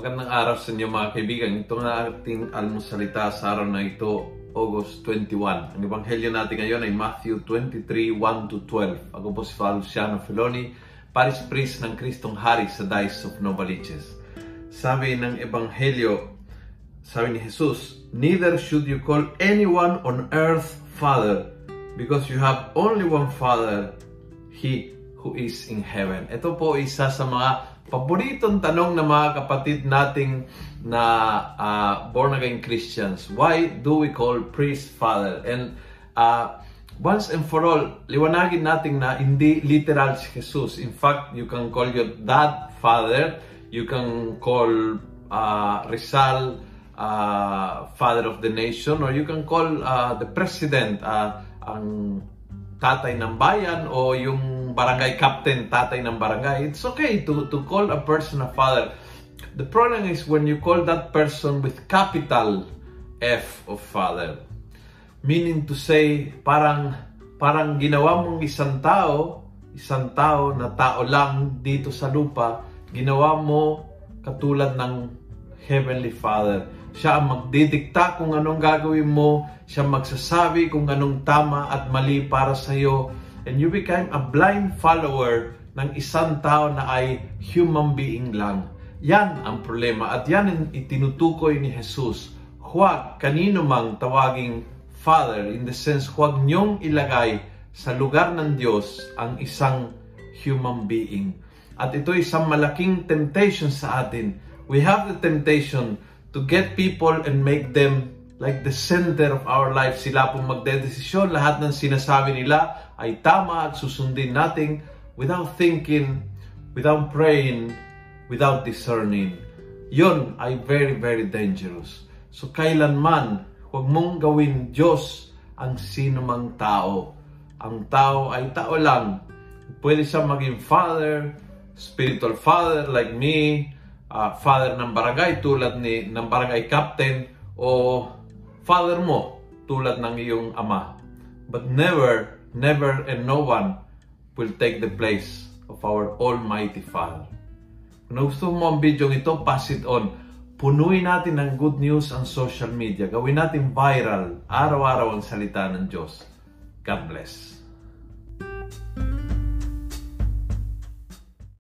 araw sa inyo mga kaibigan. Ito nga ating almusalita sa araw na ito, August 21. Ang ebanghelyo natin ngayon ay Matthew 23, 1-12. Ako po si Father Luciano Feloni, Paris Priest ng Kristong Hari sa Dice of Novaliches. Sabi ng ebanghelyo, sabi ni Jesus, Neither should you call anyone on earth Father, because you have only one Father, He who is in heaven. Ito po isa sa mga paboritong tanong ng mga kapatid nating na uh, born again Christians. Why do we call priest father? And uh, once and for all, liwanagin natin na hindi literal si Jesus. In fact, you can call your dad father. You can call uh, Rizal uh, father of the nation or you can call uh, the president uh, ang tatay ng bayan o yung barangay captain, tatay ng barangay. It's okay to, to call a person a father. The problem is when you call that person with capital F of father. Meaning to say, parang, parang ginawa mong isang tao, isang tao na tao lang dito sa lupa, ginawa mo katulad ng Heavenly Father. Siya ang magdidikta kung anong gagawin mo, siya magsasabi kung anong tama at mali para sa iyo, and you become a blind follower ng isang tao na ay human being lang. Yan ang problema at yan ang itinutukoy ni Jesus. Huwag kanino mang tawaging Father in the sense huwag niyong ilagay sa lugar ng Diyos ang isang human being. At ito isang malaking temptation sa atin. We have the temptation to get people and make them like the center of our life. Sila pong magdedesisyon. Lahat ng sinasabi nila ay tama at susundin natin without thinking, without praying, without discerning. Yon ay very, very dangerous. So kailanman, huwag mong gawin Diyos ang sino mang tao. Ang tao ay tao lang. Pwede siya maging father, spiritual father like me, uh, father ng barangay tulad ni ng barangay captain o father mo tulad ng iyong ama. But never, never and no one will take the place of our Almighty Father. Kung gusto mo ang video ito, pass it on. Punuin natin ng good news ang social media. Gawin natin viral, araw-araw ang salita ng Diyos. God bless.